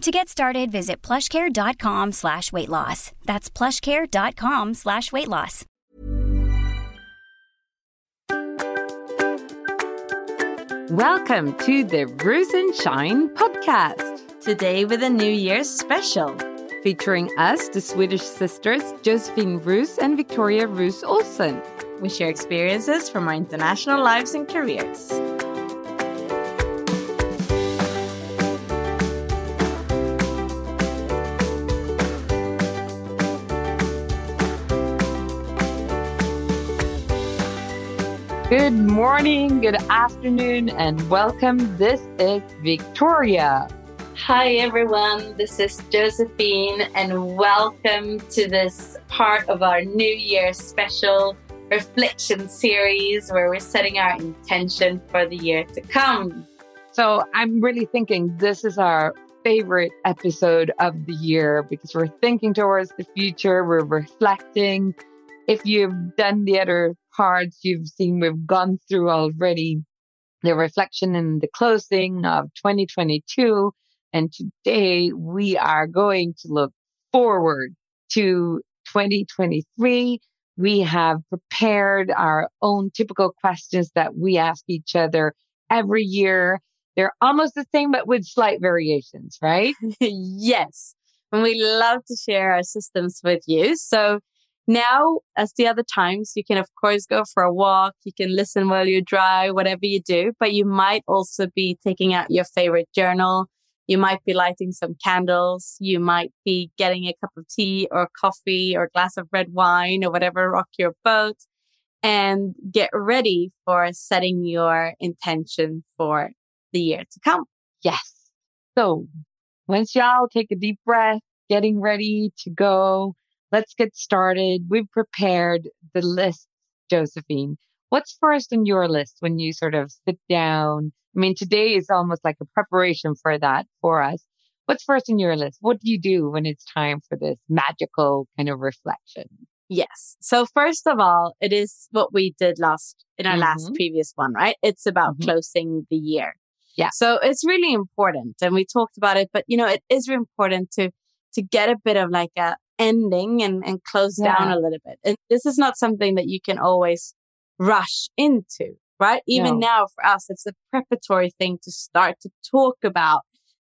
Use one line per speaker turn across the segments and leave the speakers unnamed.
To get started, visit plushcare.com slash weight loss. That's plushcare.com slash weight loss.
Welcome to the Ruse and Shine podcast,
Today with a New Year's special.
featuring us, the Swedish sisters Josephine Ruse and Victoria Ruse Olsen.
We share experiences from our international lives and careers.
Good morning, good afternoon, and welcome. This is Victoria.
Hi everyone, this is Josephine, and welcome to this part of our New Year special reflection series where we're setting our intention for the year to come.
So I'm really thinking this is our favorite episode of the year because we're thinking towards the future, we're reflecting. If you've done the other parts, you've seen we've gone through already the reflection and the closing of 2022. And today we are going to look forward to 2023. We have prepared our own typical questions that we ask each other every year. They're almost the same, but with slight variations, right?
yes, and we love to share our systems with you. So now, as the other times, you can, of course, go for a walk. You can listen while you drive, whatever you do, but you might also be taking out your favorite journal. You might be lighting some candles. You might be getting a cup of tea or coffee or a glass of red wine or whatever rock your boat and get ready for setting your intention for the year to come.
Yes. So once y'all take a deep breath, getting ready to go, let's get started. We've prepared the list, Josephine. What's first on your list when you sort of sit down? I mean, today is almost like a preparation for that for us. What's first on your list? What do you do when it's time for this magical kind of reflection?
Yes. So first of all, it is what we did last in our last
Mhm.
previous one, right? It's about
Mhm.
closing the year.
Yeah.
So it's really important and we talked about it, but you know, it is really important to to get a bit of like a ending and, and close down a little bit. And this is not something that you can always rush into, right? Even
No.
now for us, it's a preparatory thing to start to talk about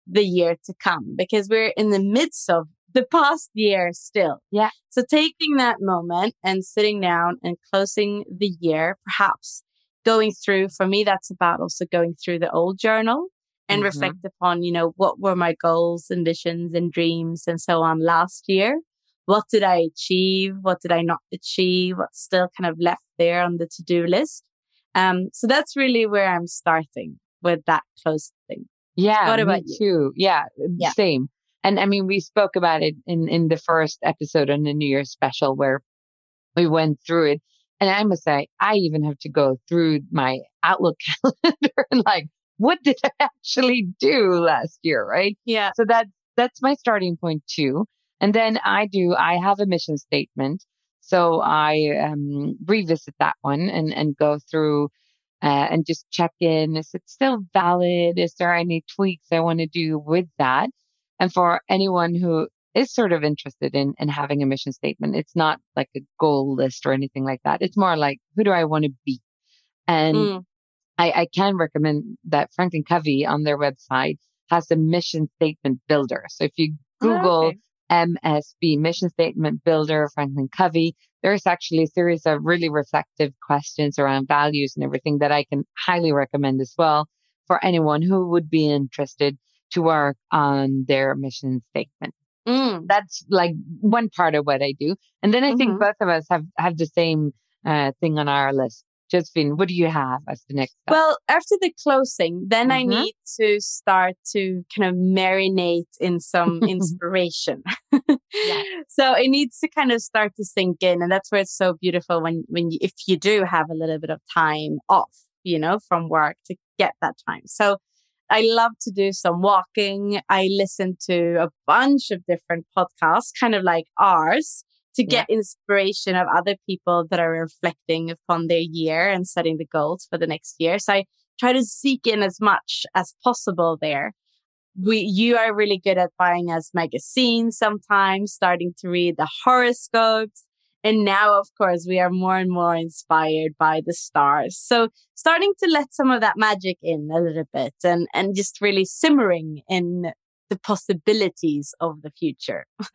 the year to come because we're in the midst of the past year still.
Yeah.
So taking that moment and sitting down and closing the year, perhaps going through, for me, that's about also going through the old journal and
Mhm.
reflect upon, you know, what were my goals and visions and dreams and so on last year? What did I achieve? What did I not achieve? What's still kind of left there on the to-do list? Um, so that's really where I'm starting with that closing.
Yeah.
What about you?
too. Yeah.
Yeah.
Same. And I mean, we spoke about it in, in the first episode on the New Year's special where we went through it. And I must say, I even have to go through my Outlook calendar and like, what did I actually do last year? Right.
Yeah.
So that, that's my starting point too. And then I do, I have a mission statement. So I um, revisit that one and, and go through uh, and just check in. Is it still valid? Is there any tweaks I want to do with that? And for anyone who is sort of interested in, in having a mission statement, it's not like a goal list or anything like that. It's more like, who do I want to be? And
Mm.
I, I can recommend that Franklin Covey on their website has a mission statement builder. So if you
Oh,
Google
okay.
MSB, Mission Statement Builder, Franklin Covey. There's actually a series of really reflective questions around values and everything that I can highly recommend as well for anyone who would be interested to work on their mission statement. Mm. That's like one part of what I do. And then I mm-hmm. think both of us have, have the same uh, thing on our list. Josephine, what do you have as the next
step? Well, after the closing, then mm-hmm. I need to start to kind of marinate in some inspiration. yeah. So it needs to kind of start to sink in. And that's where it's so beautiful when, when you, if you do have a little bit of time off, you know, from work to get that time. So I love to do some walking. I listen to a bunch of different podcasts, kind of like ours to get yeah. inspiration of other people that are reflecting upon their year and setting the goals for the next year. So I try to seek in as much as possible there. We, you are really good at buying us magazines sometimes, starting to read the horoscopes. And now, of course, we are more and more inspired by the stars. So starting to let some of that magic in a little bit and, and just really simmering in the possibilities of the future.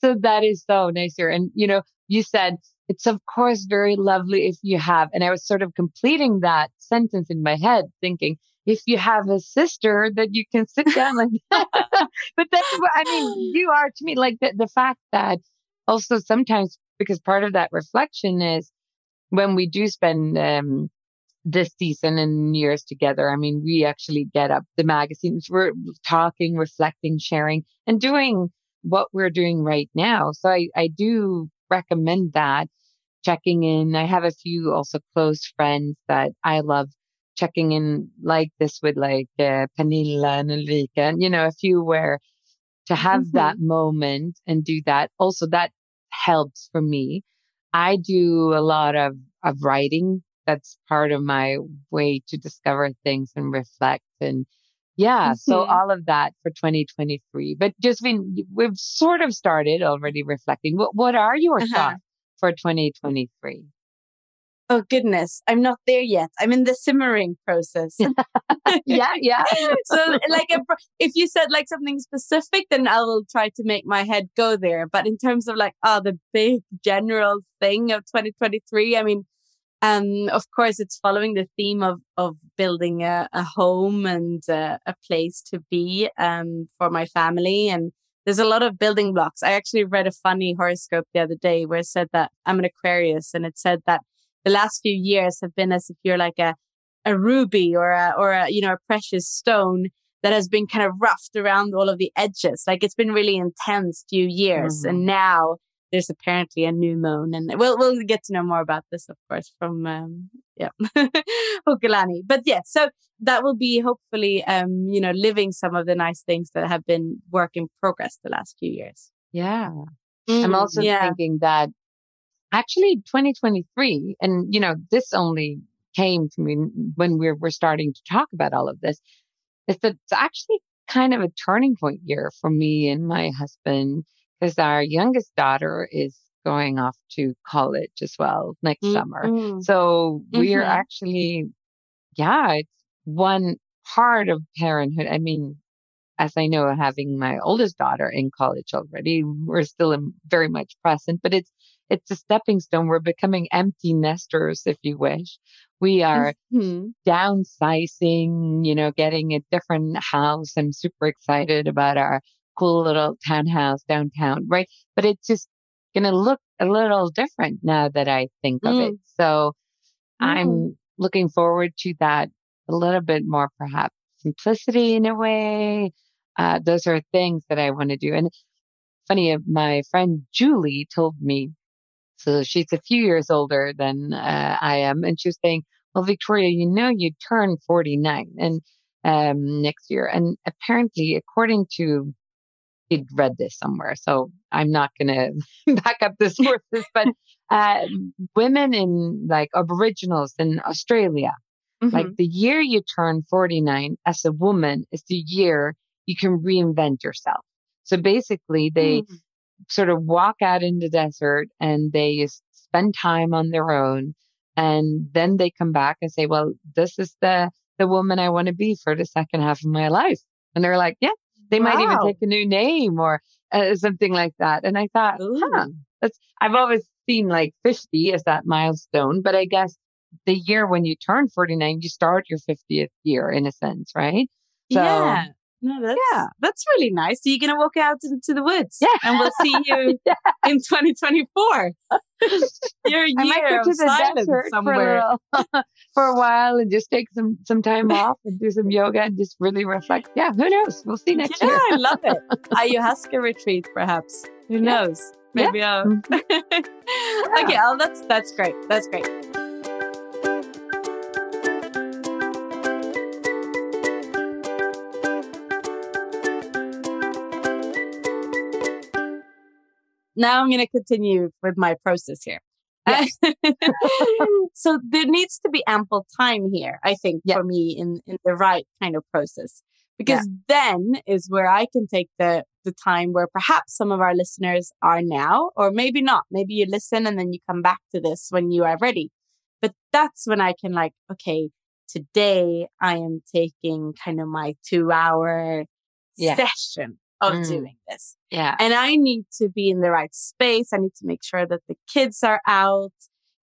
So that is so nice here. And, you know, you said it's of course very lovely if you have, and I was sort of completing that sentence in my head thinking, if you have a sister that you can sit down like that. but that's what I mean, you are to me like the, the fact that also sometimes because part of that reflection is when we do spend um, this season and years together. I mean, we actually get up the magazines, we're talking, reflecting, sharing, and doing what we're doing right now. So I, I do recommend that checking in. I have a few also close friends that I love checking in like this with like uh, Pernilla and Ulrika and, you know, a few where to have mm-hmm. that moment and do that. Also that helps for me. I do a lot of, of writing. That's part of my way to discover things and reflect and yeah. Mm-hmm. So all of that for 2023. But just been, we've sort of started already reflecting. What, what are your uh-huh. thoughts for 2023?
Oh goodness, I'm not there yet. I'm in the simmering process.
yeah, yeah.
so like if you said like something specific, then I will try to make my head go there. But in terms of like, oh, the big general thing of 2023, I mean, um, of course, it's following the theme of of building a, a home and uh, a place to be um, for my family. And there's a lot of building blocks. I actually read a funny horoscope the other day where it said that I'm an Aquarius, and it said that the last few years have been as if you're like a a ruby or a or a you know a precious stone that has been kind of roughed around all of the edges. Like it's been really intense few years, mm-hmm. and now there's apparently a new moon, and we'll we'll get to know more about this, of course, from um, yeah Hokulani. But yeah, so that will be hopefully um, you know living some of the nice things that have been work in progress the last few years.
Yeah, mm, I'm also yeah. thinking that actually 2023, and you know this only came to me when we're we're starting to talk about all of this. Is that it's actually kind of a turning point year for me and my husband because our youngest daughter is going off to college as well next mm-hmm. summer. So mm-hmm. we're actually, yeah, it's one part of parenthood. I mean, as I know, having my oldest daughter in college already, we're still very much present, but it's, it's a stepping stone. We're becoming empty nesters, if you wish. We are mm-hmm. downsizing, you know, getting a different house. I'm super excited about our cool little townhouse downtown, right? But it's just going to look a little different now that I think of mm. it. So mm. I'm looking forward to that a little bit more, perhaps simplicity in a way. Uh, those are things that I want to do. And funny, uh, my friend Julie told me, so she's a few years older than uh, I am, and she was saying, well, Victoria, you know, you turn 49 and um, next year. And apparently, according to he'd read this somewhere, so I'm not going to back up the sources, but uh, women in like Aboriginals in Australia, mm-hmm. like the year you turn 49 as a woman is the year you can reinvent yourself. So basically, they mm. sort of walk out in the desert and they spend time on their own. And then they come back and say, well, this is the, the woman I want to be for the second half of my life. And they're like, yeah, they wow. might even take a new name or uh, something like that. And I thought, Ooh. huh, that's, I've always seen like 50 as that milestone, but I guess the year when you turn 49, you start your 50th year in a sense, right?
So, yeah. No, that's, yeah. that's really nice. So you're going to walk out into the woods.
Yeah.
And we'll see you yeah. in 2024. Your year I might go to the desert somewhere.
For a, for a while and just take some, some time off and do some yoga and just really reflect. Yeah, who knows? We'll see next
yeah,
year.
I love it. Ayahuasca retreat, perhaps. Who knows? Maybe yeah. I'll. Mm-hmm. okay, oh, that's that's great. That's great. Now I'm going to continue with my process here. Yes. so there needs to be ample time here, I think, yeah. for me in, in the right kind of process. Because yeah. then is where I can take the, the time where perhaps some of our listeners are now, or maybe not. Maybe you listen and then you come back to this when you are ready. But that's when I can like, okay, today I am taking kind of my two hour yeah. session of mm. doing this.
Yeah.
And I need to be in the right space. I need to make sure that the kids are out.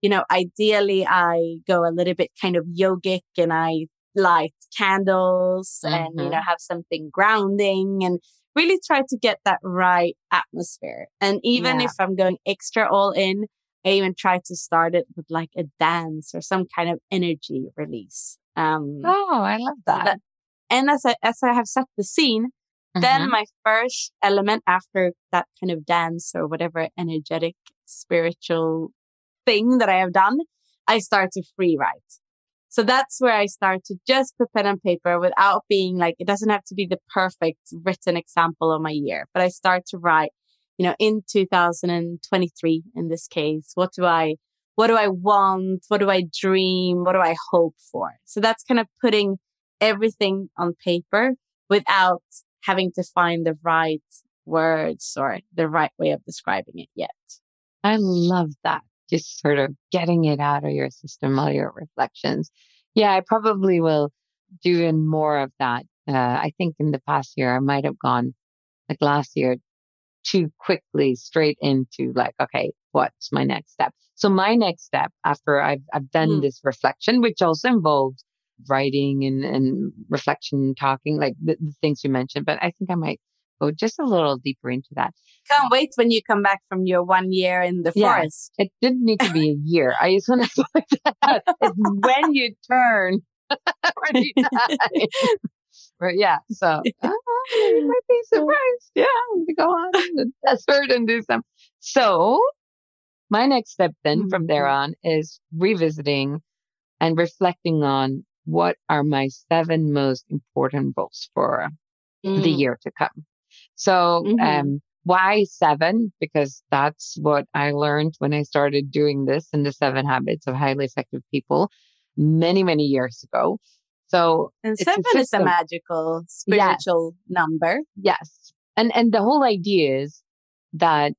You know, ideally I go a little bit kind of yogic and I light candles mm-hmm. and, you know, mm-hmm. have something grounding and really try to get that right atmosphere. And even yeah. if I'm going extra all in, I even try to start it with like a dance or some kind of energy release.
Um, oh, I love that
and as I, as I have set the scene, then mm-hmm. my first element after that kind of dance or whatever energetic spiritual thing that I have done, I start to free write. So that's where I start to just put pen and paper without being like, it doesn't have to be the perfect written example of my year, but I start to write, you know, in 2023 in this case, what do I, what do I want? What do I dream? What do I hope for? So that's kind of putting everything on paper without having to find the right words or the right way of describing it yet.
I love that. Just sort of getting it out of your system, all your reflections. Yeah, I probably will do in more of that. Uh, I think in the past year, I might have gone like last year too quickly straight into like, okay, what's my next step? So my next step after I've, I've done mm. this reflection, which also involves writing and, and reflection, talking, like the, the things you mentioned. But I think I might go just a little deeper into that.
Can't wait when you come back from your one year in the yeah, forest.
It didn't need to be a year. I just want to point that It's when you turn But yeah, so oh, you might be surprised. Yeah, to go on the desert and do some. So my next step then mm-hmm. from there on is revisiting and reflecting on what are my seven most important goals for mm. the year to come. So, mm-hmm. um, why seven? Because that's what I learned when I started doing this in the seven habits of highly effective people many, many years ago. So,
and seven is a magical spiritual yes. number.
Yes. And, and the whole idea is that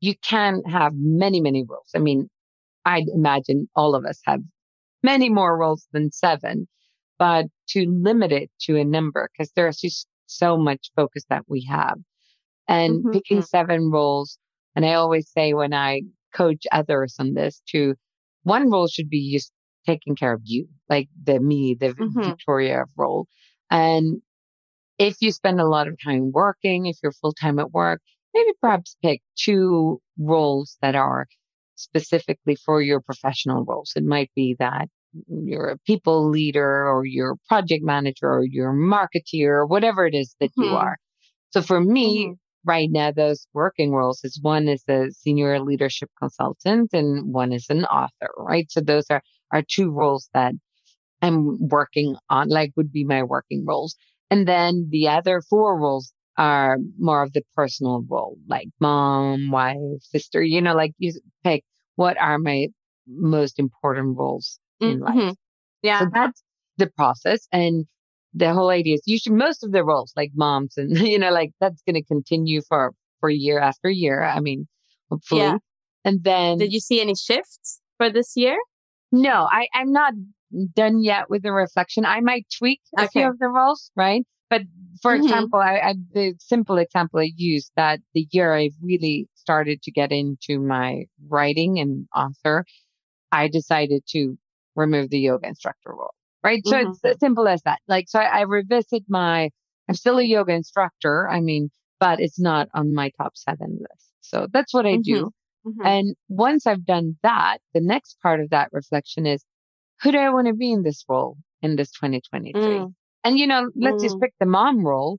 you can have many, many rules. I mean, I'd imagine all of us have many more roles than seven, but to limit it to a number because there's just so much focus that we have. And mm-hmm. picking mm-hmm. seven roles, and I always say when I coach others on this to one role should be just taking care of you, like the me, the mm-hmm. Victoria role. And if you spend a lot of time working, if you're full time at work, maybe perhaps pick two roles that are specifically for your professional roles. It might be that you're a people leader or you're a project manager or you're a marketeer or whatever it is that mm-hmm. you are. So for me, mm-hmm. right now, those working roles is one is a senior leadership consultant and one is an author, right? So those are, are two roles that I'm working on, like would be my working roles. And then the other four roles are more of the personal role, like mom, wife, sister, you know, like you pick what are my most important roles in mm-hmm. life.
Yeah.
So that's the process. And the whole idea is usually most of the roles, like moms and, you know, like that's going to continue for, for year after year. I mean, hopefully. Yeah. And then.
Did you see any shifts for this year?
No, I, I'm not done yet with the reflection. I might tweak a few of the roles, right? But for
Mhm.
example, I, I the simple example I used that the year I really started to get into my writing and author, I decided to remove the yoga instructor role. Right. So it's as simple as that. Like, so I, I revisit my, I'm still a yoga instructor. I mean, but it's not on my top seven list. So that's what I do.
Mhm.
And once I've done that, the next part of that reflection is who do I want to be in this role in this 2023?
Mm.
And, you know, let's just
Mm.
pick the mom role.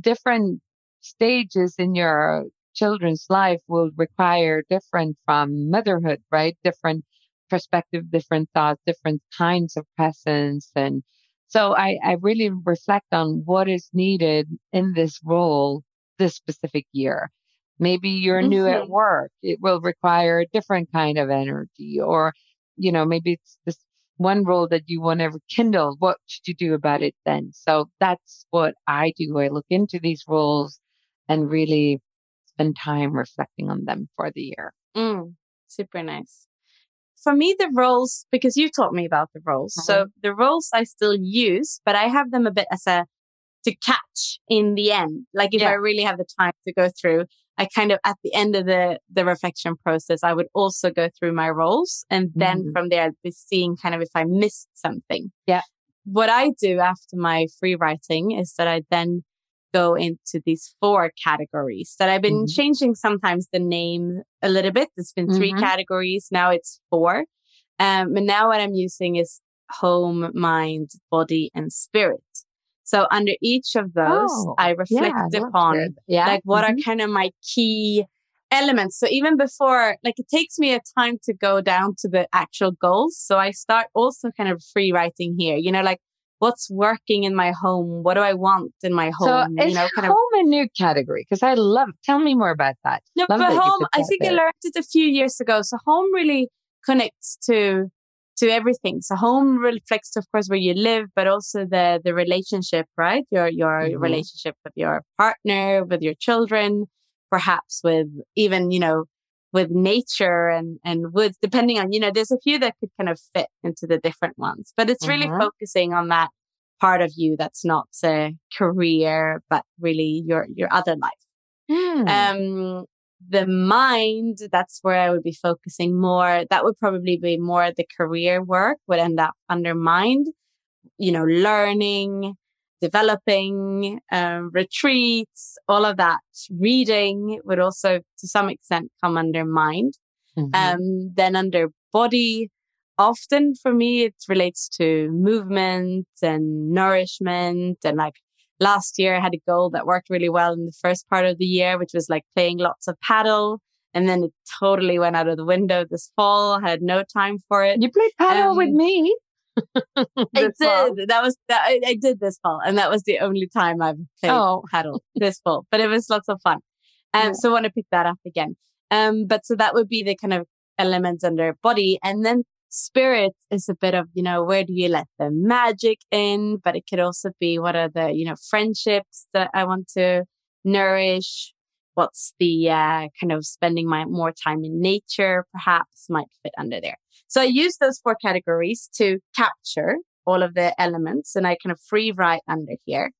Different stages in your children's life will require different from motherhood, right? Different perspective, different thoughts, different kinds of presence. And so I, I really reflect on what is needed in this role this specific year. Maybe you're new at
Mhm.
work. It will require a different kind of energy or, you know, maybe it's this one role that you want to rekindle. What should you do about it then? So that's what I do. I look into these roles and really spend time reflecting on them for the year.
Mm, super nice. For me, the roles, because you taught me about the roles. So the roles I still use, but I have them a bit as a to catch in the end. Like if
Yeah.
I really have the time to go through, I kind of at the end of the the reflection process, I would also go through my roles, and then
Mhm.
from there, I'd be seeing kind of if I missed something.
Yeah.
What I do after my free writing is that I then go into these four categories that I've been
Mhm.
changing sometimes the name a little bit. It's been 3
Mhm.
categories. Now it's four. Um, and now what I'm using is home, mind, body, and spirit. So under each of those,
Oh,
I reflect
that's
upon.
Yeah.
like what
Mhm.
are kind of my key elements. So even before, like it takes me a time to go down to the actual goals. So I start also kind of free writing here, you know, like what's working in my home? What do I want in my
So
home?
is
you know, kind
home
of.
a new category? Because I love. Tell me more about that.
No,
love
but
that
home, I think I learned it a few years ago. So home really connects to to everything. So home reflects, of course, where you live, but also the the relationship, right? Your your
Mhm.
relationship with your partner, with your children, perhaps with even you know with nature and and woods. Depending on you know, there's a few that could kind of fit into the different ones, but it's really
Mhm.
focusing on that part of you that's not a career, but really your your other life.
Hmm.
Um, the mind, that's where I would be focusing more. That would probably be more the career work would end up under mind, you know, learning, developing, um, retreats, all of that. Reading would also to some extent come under mind.
Mhm.
Um, then under body, often for me, it relates to movement and nourishment. And like last year, I had a goal that worked really well in the first part of the year, which was like playing lots of paddle. And then it totally went out of the window this fall. I had no time for it.
you played paddle with
um,
me.
I
this fall.
did. That was that. I, I did this fall, and that was the only time I've played
Oh.
paddle this fall. But it was lots of fun. Um,
Yeah.
so I want to pick that up again. Um, but so that would be the kind of elements under body, and then spirit is a bit of you know where do you let the magic in? But it could also be what are the you know friendships that I want to nourish. What's the uh, kind of spending my more time in nature? Perhaps might fit under there. So I use those four categories to capture all of the elements and I kind of free write under here.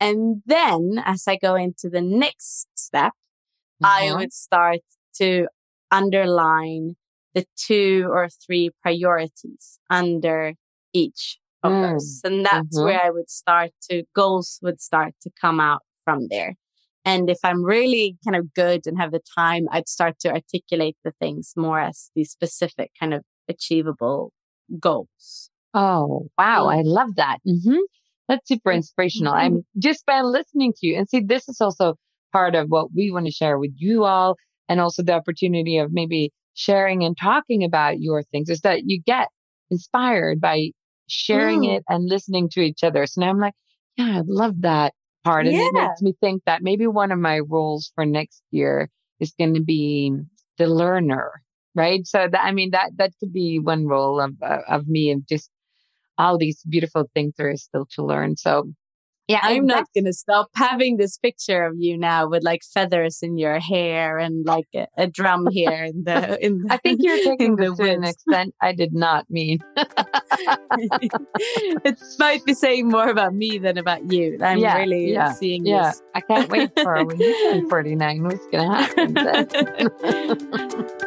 And then as I go into the next step, I
Mhm.
would start to underline the two or three priorities under each of
Mm.
those. And that's
Mhm.
where I would start to, goals would start to come out from there. And if I'm really kind of good and have the time, I'd start to articulate the things more as these specific kind of achievable goals.
Oh, wow.
Mm.
I love that. hmm That's super inspirational.
Mhm.
I'm just by listening to you. And see, this is also part of what we want to share with you all. And also the opportunity of maybe sharing and talking about your things is that you get inspired by sharing
Mm.
it and listening to each other. So now I'm like, yeah, I love that part. And it makes me think that maybe one of my roles for next year is going to be the learner, right? So that, I mean, that, that could be one role of, uh, of me and just all these beautiful things there is still to learn. So
yeah, I'm not going to stop having this picture of you now with like feathers in your hair and like a, a drum here in the. In the
I think you're taking this to an extent I did not mean.
it might be saying more about me than about you. I'm yeah, really yeah, seeing yeah. This.
I can't wait for when you turn 49. What's going to happen?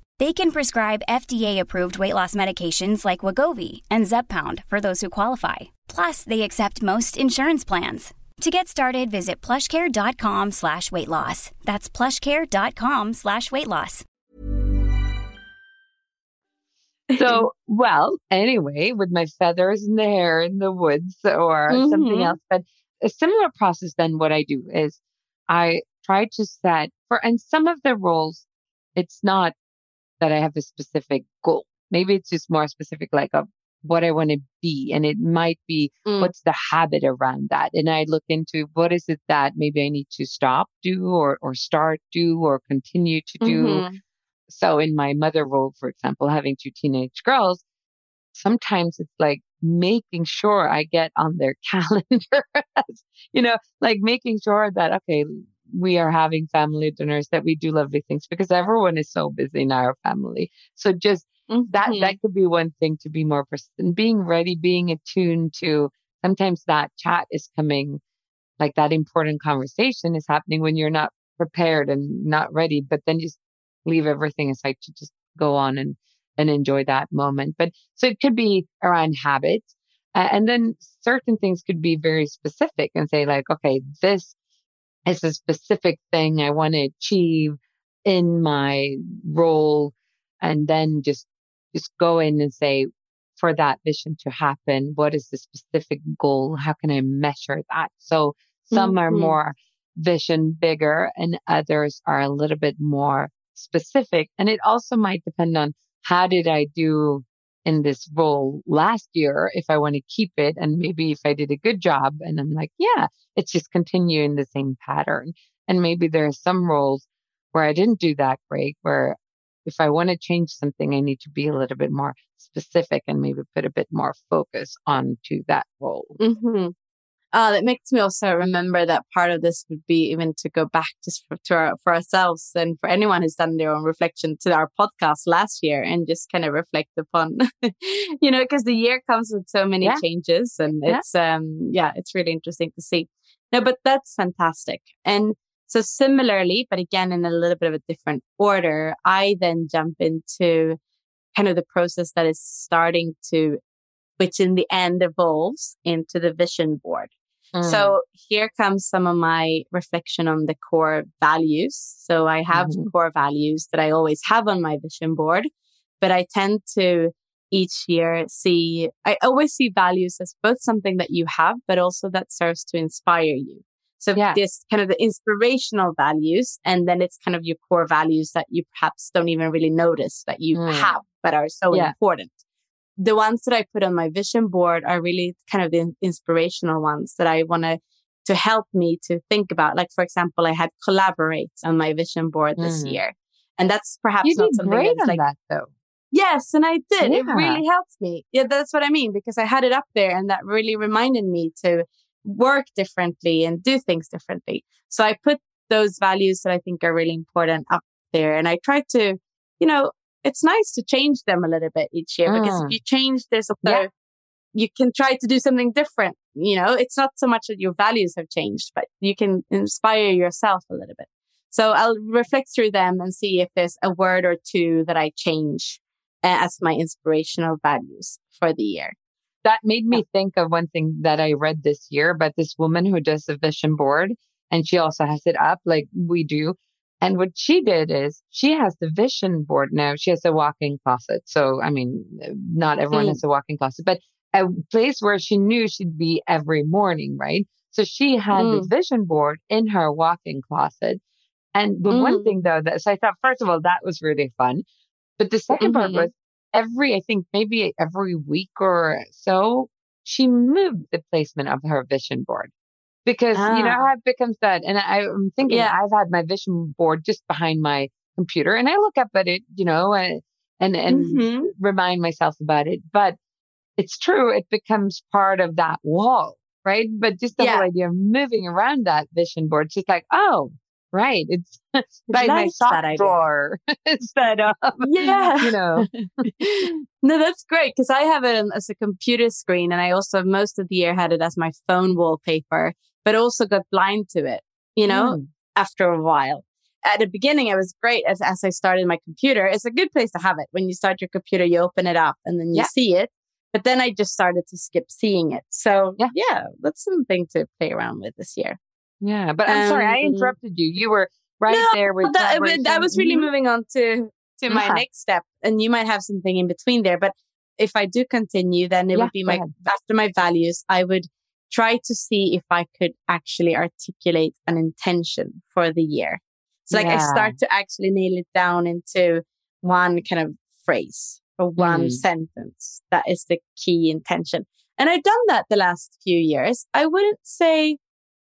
They can prescribe FDA-approved weight loss medications like Wegovy and Zepbound for those who qualify. Plus, they accept most insurance plans. To get started, visit plushcare.com slash weight loss. That's plushcare.com slash weight loss.
So, well, anyway, with my feathers in the hair in the woods or mm-hmm. something else, but a similar process then what I do is I try to set for, and some of the roles, it's not that I have a specific goal. Maybe it's just more specific, like of what I want to be. And it might be mm. what's the habit around that. And I look into what is it that maybe I need to stop, do, or, or start, do, or continue to do. Mm-hmm. So in my mother role, for example, having two teenage girls, sometimes it's like making sure I get on their calendar, you know, like making sure that, okay, we are having family dinners that we do lovely things because everyone is so busy in our family. So just mm-hmm. that that could be one thing to be more persistent, being ready, being attuned to sometimes that chat is coming like that important conversation is happening when you're not prepared and not ready, but then just leave everything aside to just go on and and enjoy that moment. But so it could be around habits. Uh, and then certain things could be very specific and say like, okay, this it's a specific thing I want to achieve in my role and then just just go in and say for that vision to happen what is the specific goal? How can i measure that? So some mm-hmm. are more vision bigger and others are a little bit more specific. And it also might depend on how did i do in this role last year if I want to keep it. And maybe if I did a good job and I'm like, yeah, it's just continuing the same pattern. And maybe there are some roles where I didn't do that great, where if I want to change something, I need to be a little bit more specific and maybe put a bit more focus onto that role.
Mm-hmm. Uh, that makes me also remember that part of this would be even to go back just for, to our, for ourselves and for anyone who's done their own reflection to our podcast last year and just kind of reflect upon, you know, because the year comes with so many yeah. changes and yeah. it's, um, yeah, it's really interesting to see. No, but that's fantastic. And so similarly, but again, in a little bit of a different order, I then jump into kind of the process that is starting to which in the end evolves into the vision board. Mm. So here comes some of my reflection on the core values. So I have mm-hmm. core values that I always have on my vision board, but I tend to each year see, I always see values as both something that you have, but also that serves to inspire you. So yeah. this kind of the inspirational values, and then it's kind of your core values that you perhaps don't even really notice that you mm. have but are so
Yeah.
important. The ones that I put on my vision board are really kind of the inspirational ones that I want to to help me to think about. Like for example, I had collaborate on my vision board this
Mm.
year, and that's perhaps
You
not something
great
that's like
that though.
Yes, and I did. It really helped me. Yeah, that's what I mean because I had it up there and that really reminded me to work differently and do things differently. So I put those values that I think are really important up there and I try to, you know, it's nice to change them a little bit each year because
Mm.
if you change this also
Yeah.
you can try to do something different. You know, it's not so much that your values have changed, but you can inspire yourself a little bit. So I'll reflect through them and see if there's a word or two that I change uh, as my inspirational values for the year.
That made me think of one thing that I read this year about this woman who does a vision board and she also has it up like we do. And what she did is she has the vision board now. She has a walk-in closet. So, I mean, not everyone
Mm.
has a walk-in closet, but a place where she knew she'd be every morning, right? So she had the vision board in her walk-in closet. And the one
Mm.
thing though that, so I thought, first of all, that was really fun. But the 2nd part
Mhm.
was every, I think maybe every week or so, she moved the placement of her vision board because, you know, how it becomes that. And I, I'm thinking
Yeah.
I've had my vision board just behind my computer and I look up at it, you know, and, and, and
Mhm.
remind myself about it. But it's true. It becomes part of that wall, right? But just the whole idea of moving around that vision board, it's just like, oh, right. It's by my
like
sock drawer instead of,
Yeah.
you know,
no, that's great because I have it as a computer screen and I also most of the year had it as my phone wallpaper, but also got blind to it, you know,
Mm.
after a while. At the beginning, it was great as, as I started my computer. It's a good place to have it. When you start your computer, you open it up and then you
Yeah.
see it. But then I just started to skip seeing it. So
Yeah.
yeah, that's something to play around with this year.
Yeah, but I'm sorry, I
Um,
interrupted you. You were right
No,
there with
that, but I was really moving on to to my
Yeah.
next step, and you might have something in between there. But if I do continue, then it
Yeah,
would be my
ahead.
after my values. I would try to see if I could actually articulate an intention for the year. So, like, I start to actually nail it down into one kind of phrase or one
Mm.
sentence that is the key intention. And I've done that the last few years. I wouldn't say,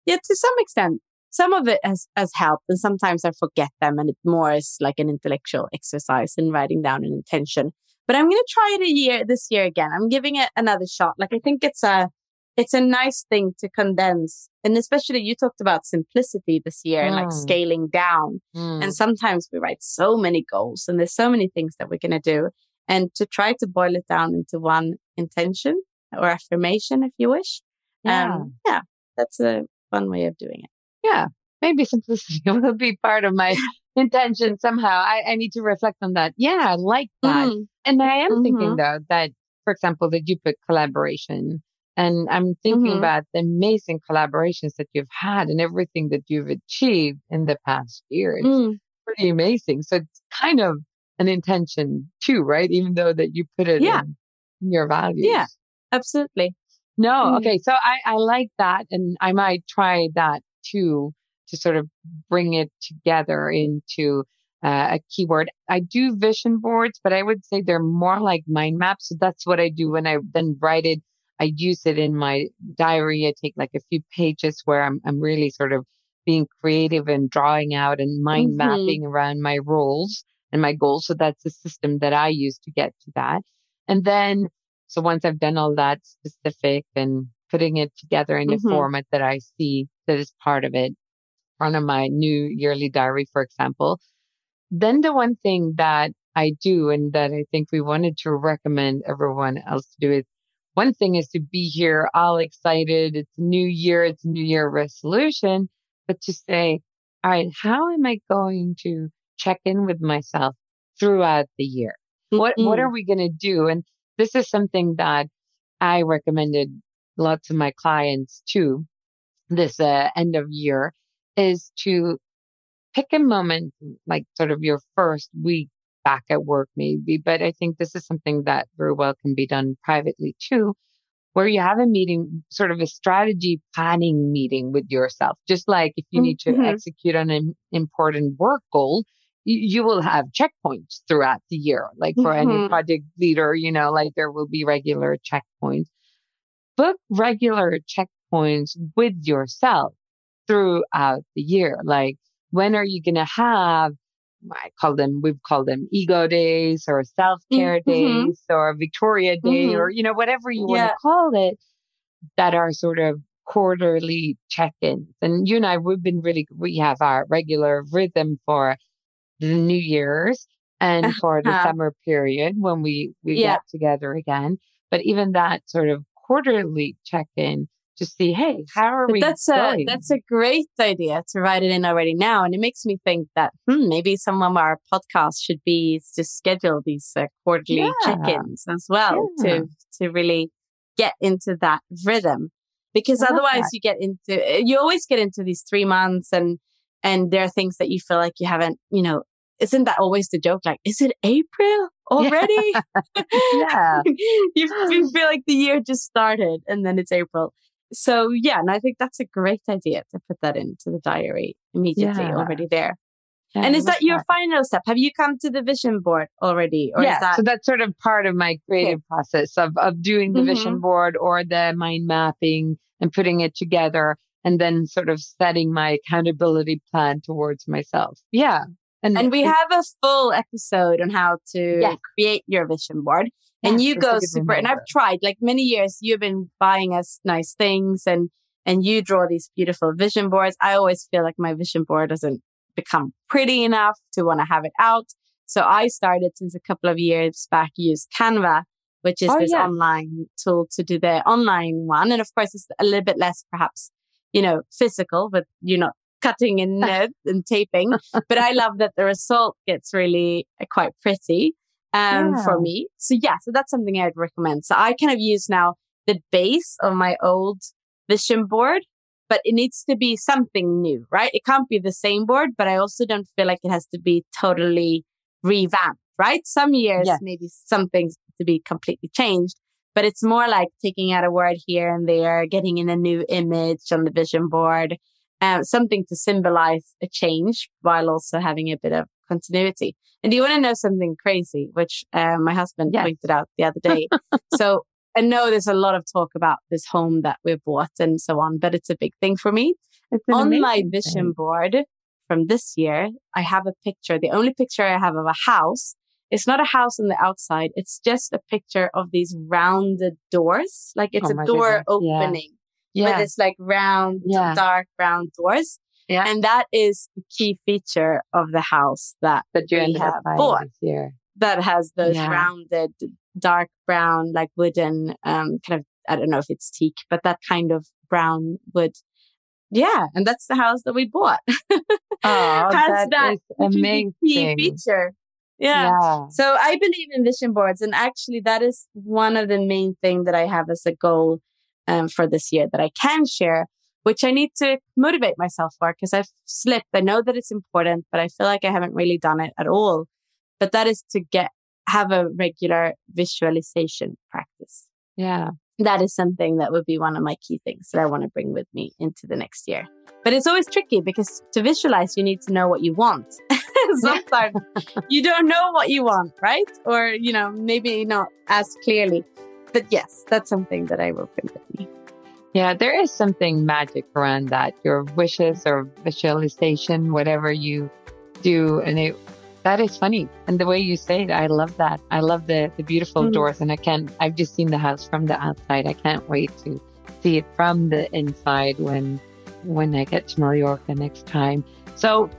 yeah, to some extent, some of it has, has helped and sometimes I forget them and it more is like an intellectual exercise in writing down an intention. But I'm going to try it a year this year again. I'm giving it another shot. Like I think it's a, it's a nice thing to condense. And especially you talked about simplicity this year and like
Mm.
scaling down.
Mm.
And sometimes we write so many goals and there's so many things that we're going to do. And to try to boil it down into one intention or affirmation, if you wish.
yeah.
Um, yeah, that's a fun way of doing it.
yeah, maybe simplicity will be part of my intention somehow. I, I need to reflect on that. Yeah, I like that.
Mhm.
And I am thinking
Mhm.
though that, for example, that you put collaboration and I'm thinking
Mhm.
about the amazing collaborations that you've had and everything that you've achieved in the past year. It's
Mm.
pretty amazing. So it's kind of an intention too, right? Even though that you put it
Yeah.
in, in your values.
Yeah. Absolutely.
No,
Mm.
okay. So I, I like that. And I might try that too to sort of bring it together into uh, a keyword. I do vision boards, but I would say they're more like mind maps. So that's what I do when I then write it. I use it in my diary. I take like a few pages where I'm, I'm really sort of being creative and drawing out and mind
Mhm.
mapping around my roles and my goals. So that's the system that I use to get to that. And then so once I've done all that specific and putting it together in a
Mhm.
format that I see that is part of it, front of my new yearly diary, for example, then the one thing that I do and that I think we wanted to recommend everyone else to do is one thing is to be here all excited. It's new year. It's new year resolution, but to say, all right, how am I going to check in with myself throughout the year? What, what are we going to do? And this is something that I recommended lots of my clients too this uh, end of year is to pick a moment, like sort of your first week back at work, maybe. But I think this is something that very well can be done privately too, where you have a meeting, sort of a strategy planning meeting with yourself. Just like if you need to
Mhm.
execute on an important work goal, you will have checkpoints throughout the year. Like for mm-hmm. any project leader, you know, like there will be regular checkpoints. Book regular checkpoints with yourself throughout the year. Like when are you going to have I call them, we've called them ego days or self care mm-hmm. days or Victoria Day mm-hmm. or, you know, whatever you yeah. want to call it that are sort of quarterly check ins. And you and I, we've been really, we have our regular rhythm for the New Year's and for the uh-huh. summer period when we, we yeah. get together again. But even that sort of quarterly check in to see, hey, how are but we?
That's
going?
a that's a great idea to write it in already now, and it makes me think that hmm, maybe some of our podcasts should be to schedule these uh, quarterly yeah. check-ins as well yeah. to to really get into that rhythm, because otherwise that. you get into you always get into these three months and and there are things that you feel like you haven't, you know, isn't that always the joke? Like, is it April already?
Yeah.
you, you feel like the year just started and then it's April so yeah, and I think that's a great idea to put that into the diary immediately yeah. already there. Yeah, and is that your final step? Have you come to the vision board already?
Or yeah, that... so that's sort of part of my creative process of, of doing the mm-hmm. vision board or the mind mapping and putting it together and then sort of setting my accountability plan towards myself. Yeah.
And, and we have a full episode on how to yes. create your vision board. And you go super, and I've tried like many years, you've been buying us nice things and, and you draw these beautiful vision boards. I always feel like my vision board doesn't become pretty enough to want to have it out. So I started since a couple of years back use Canva, which is oh, this yeah. online tool to do the online one. And of course, it's a little bit less perhaps, you know, physical, but you're not cutting and, and taping. But I love that the result gets really uh, quite pretty um, yeah. for me. So yeah, so that's something I'd recommend. So I kind of use now the base of my old vision board, but it needs to be something new, right? It can't be the same board, but I also don't feel like it has to be totally revamped, right? Some years, yes. maybe some things to be completely changed, but it's more like taking out a word here and there, getting in a new image on the vision board, um, something to symbolize a change while also having a bit of continuity. And do you want to know something crazy, which um, my husband yes. pointed out the other day? so I know there's a lot of talk about this home that we bought and so on, but it's a big thing for me. On my vision thing. board from this year, I have a picture. The only picture I have of a house. It's not a house on the outside. It's just a picture of these rounded doors. Like it's oh a door goodness. opening yeah. with this like round, yeah. dark brown doors. Yeah. And that is the key feature of the house that, that you have bought. Here. That has those yeah. rounded, dark brown, like wooden, um, kind of, I don't know if it's teak, but that kind of brown wood. Yeah. And that's the house that we bought.
oh, that's that, that amazing.
key feature. Yeah. yeah. So I believe in vision boards. And actually that is one of the main thing that I have as a goal um, for this year that I can share which I need to motivate myself for because I've slipped. I know that it's important, but I feel like I haven't really done it at all. But that is to get, have a regular visualization practice.
Yeah.
That is something that would be one of my key things that I want to bring with me into the next year. But it's always tricky because to visualize, you need to know what you want. Sometimes you don't know what you want, right? Or, you know, maybe not as clearly. But yes, that's something that I will bring with me.
Yeah, there is something magic around that. Your wishes or visualization, whatever you do, and it that is funny. And the way you say it, I love that. I love the the beautiful mm. doors, and I can't. I've just seen the house from the outside. I can't wait to see it from the inside when when I get to Mallorca next time. So,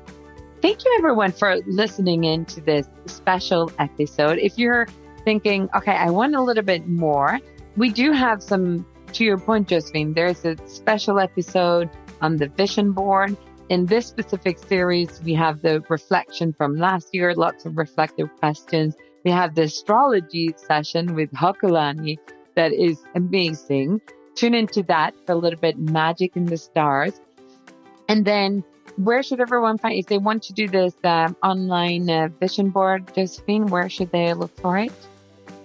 thank you everyone for listening in to this special episode. If you're thinking, okay, I want a little bit more, we do have some to your point, Josephine, there's a special episode on the vision board. In this specific series, we have the reflection from last year, lots of reflective questions. We have the astrology session with Hokulani that is amazing. Tune into that for a little bit magic in the stars. And then where should everyone find if they want to do this um, online uh, vision board, Josephine? Where should they look for it?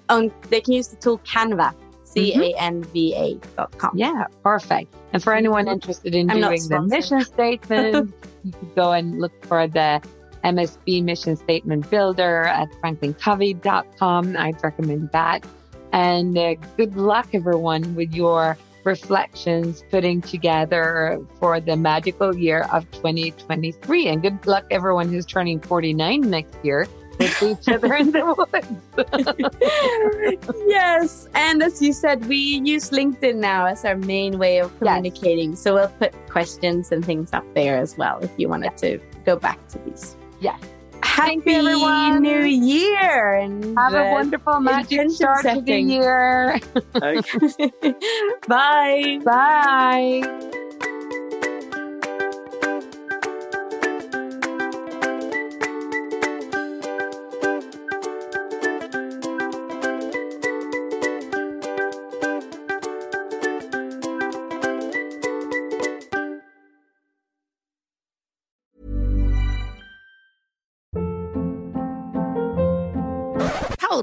Um, they can use the tool Canva. C-A-N-V-A dot com.
Yeah, perfect. And for anyone interested in I'm doing the mission statement, you could go and look for the MSB Mission Statement Builder at franklincovey.com. I'd recommend that. And uh, good luck, everyone, with your reflections putting together for the magical year of 2023. And good luck, everyone who's turning 49 next year with each other in the
woods. yes. And as you said, we use LinkedIn now as our main way of communicating. Yes. So we'll put questions and things up there as well if you wanted to go back to these.
Yes.
Happy everyone. New Year
and have a uh, wonderful magic start setting. to the year.
Bye.
Bye.